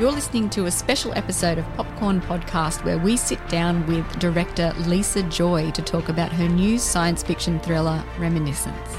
You're listening to a special episode of Popcorn Podcast where we sit down with director Lisa Joy to talk about her new science fiction thriller, Reminiscence.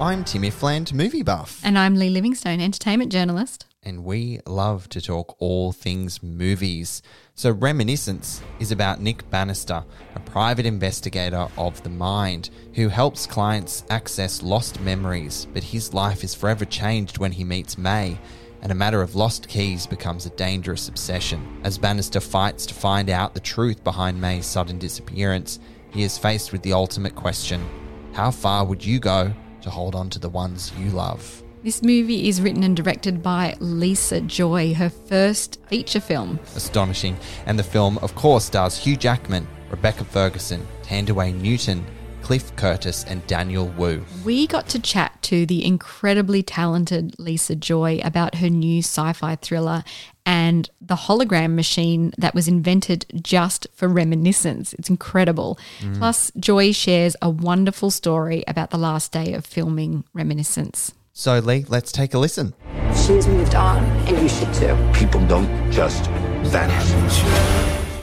I'm Timmy Fland, movie buff. And I'm Lee Livingstone, entertainment journalist. And we love to talk all things movies. So, Reminiscence is about Nick Bannister, a private investigator of the mind who helps clients access lost memories, but his life is forever changed when he meets May, and a matter of lost keys becomes a dangerous obsession. As Bannister fights to find out the truth behind May's sudden disappearance, he is faced with the ultimate question How far would you go to hold on to the ones you love? This movie is written and directed by Lisa Joy, her first feature film. Astonishing. And the film, of course, stars Hugh Jackman, Rebecca Ferguson, Thandiwe Newton, Cliff Curtis, and Daniel Wu. We got to chat to the incredibly talented Lisa Joy about her new sci fi thriller and the hologram machine that was invented just for reminiscence. It's incredible. Mm. Plus, Joy shares a wonderful story about the last day of filming Reminiscence. So, Lee, let's take a listen. She's moved on, and you should too. People don't just vanish.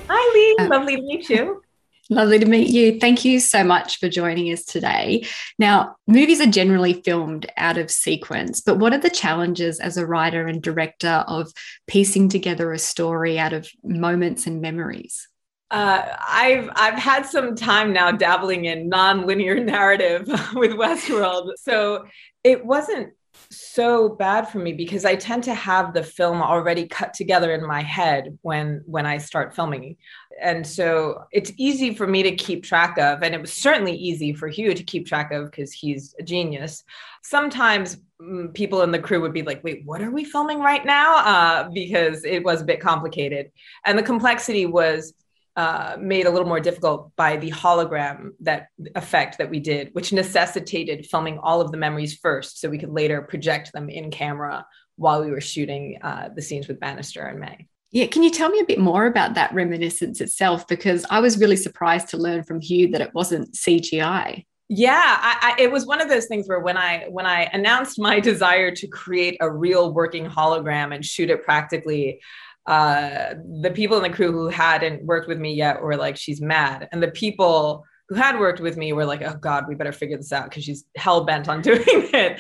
Hi, Lee. Uh, Lovely to meet you. Lovely to meet you. Thank you so much for joining us today. Now, movies are generally filmed out of sequence, but what are the challenges as a writer and director of piecing together a story out of moments and memories? Uh, I've I've had some time now dabbling in non-linear narrative with Westworld, so it wasn't so bad for me because I tend to have the film already cut together in my head when when I start filming. And so it's easy for me to keep track of and it was certainly easy for Hugh to keep track of because he's a genius. Sometimes mm, people in the crew would be like, "Wait, what are we filming right now?" Uh, because it was a bit complicated. And the complexity was uh, made a little more difficult by the hologram that effect that we did, which necessitated filming all of the memories first, so we could later project them in camera while we were shooting uh, the scenes with Bannister and May. Yeah, can you tell me a bit more about that reminiscence itself? Because I was really surprised to learn from Hugh that it wasn't CGI. Yeah, I, I, it was one of those things where when I when I announced my desire to create a real working hologram and shoot it practically, uh, the people in the crew who hadn't worked with me yet were like, she's mad. And the people who had worked with me were like, oh God, we better figure this out because she's hell bent on doing it.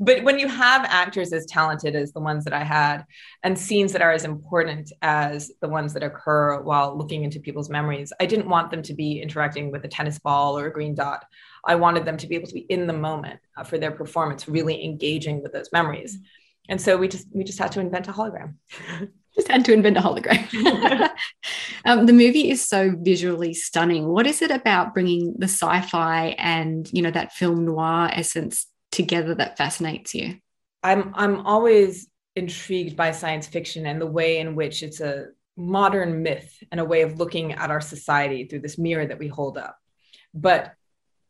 But when you have actors as talented as the ones that I had and scenes that are as important as the ones that occur while looking into people's memories, I didn't want them to be interacting with a tennis ball or a green dot. I wanted them to be able to be in the moment uh, for their performance, really engaging with those memories. And so we just we just had to invent a hologram. just had to invent a hologram. um, the movie is so visually stunning. What is it about bringing the sci-fi and you know that film noir essence together that fascinates you? I'm I'm always intrigued by science fiction and the way in which it's a modern myth and a way of looking at our society through this mirror that we hold up. But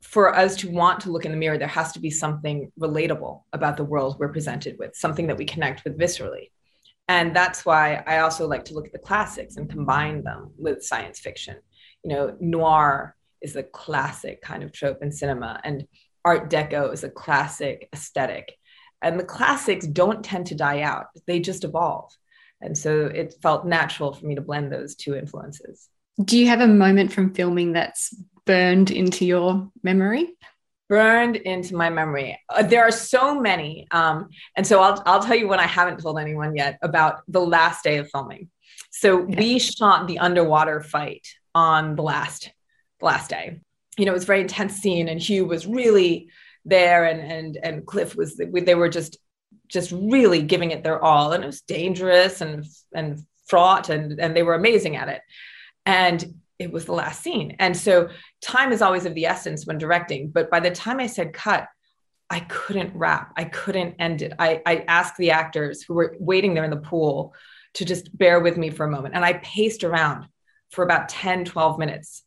for us to want to look in the mirror, there has to be something relatable about the world we're presented with, something that we connect with viscerally And that's why I also like to look at the classics and combine them with science fiction. You know, noir is a classic kind of trope in cinema, and Art Deco is a classic aesthetic. And the classics don't tend to die out, they just evolve. And so it felt natural for me to blend those two influences. Do you have a moment from filming that's burned into your memory? Burned into my memory. Uh, there are so many. Um, and so I'll, I'll tell you one I haven't told anyone yet about the last day of filming. So okay. we shot the underwater fight on the last last day. You know, it was a very intense scene, and Hugh was really there, and and and Cliff was. They were just just really giving it their all, and it was dangerous and and fraught, and and they were amazing at it. And it was the last scene, and so time is always of the essence when directing. But by the time I said cut, I couldn't wrap. I couldn't end it. I, I asked the actors who were waiting there in the pool to just bear with me for a moment. And I paced around for about 10, 12 minutes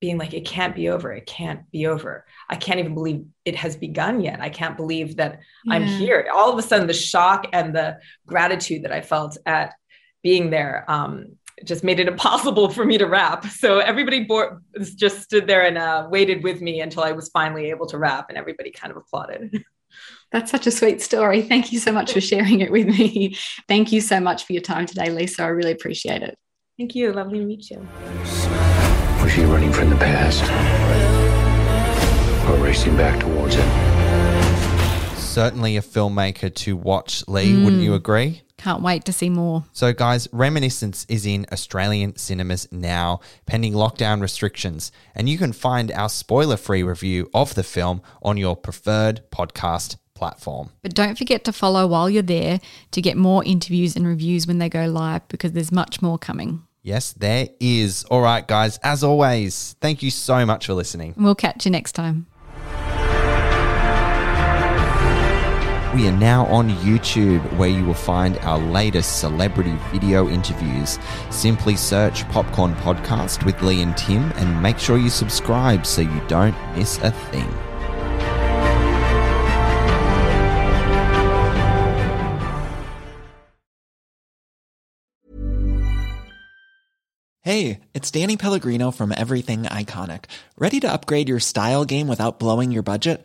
being like, it can't be over. It can't be over. I can't even believe it has begun yet. I can't believe that yeah. I'm here. All of a sudden, the shock and the gratitude that I felt at being there um, just made it impossible for me to wrap. So everybody board, just stood there and uh, waited with me until I was finally able to wrap, and everybody kind of applauded. That's such a sweet story. Thank you so much for sharing it with me. Thank you so much for your time today, Lisa. I really appreciate it. Thank you. Lovely to meet you. Was she running from the past or racing back towards it? Certainly a filmmaker to watch, Lee. Mm. Wouldn't you agree? Can't wait to see more. So, guys, Reminiscence is in Australian cinemas now, pending lockdown restrictions. And you can find our spoiler free review of the film on your preferred podcast platform. But don't forget to follow while you're there to get more interviews and reviews when they go live because there's much more coming. Yes, there is. All right, guys, as always, thank you so much for listening. We'll catch you next time. We are now on YouTube where you will find our latest celebrity video interviews. Simply search Popcorn Podcast with Lee and Tim and make sure you subscribe so you don't miss a thing. Hey, it's Danny Pellegrino from Everything Iconic. Ready to upgrade your style game without blowing your budget?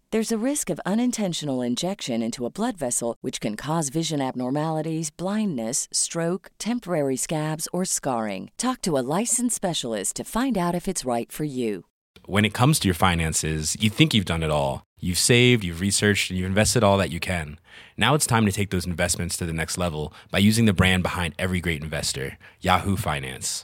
There's a risk of unintentional injection into a blood vessel, which can cause vision abnormalities, blindness, stroke, temporary scabs, or scarring. Talk to a licensed specialist to find out if it's right for you. When it comes to your finances, you think you've done it all. You've saved, you've researched, and you've invested all that you can. Now it's time to take those investments to the next level by using the brand behind every great investor, Yahoo Finance.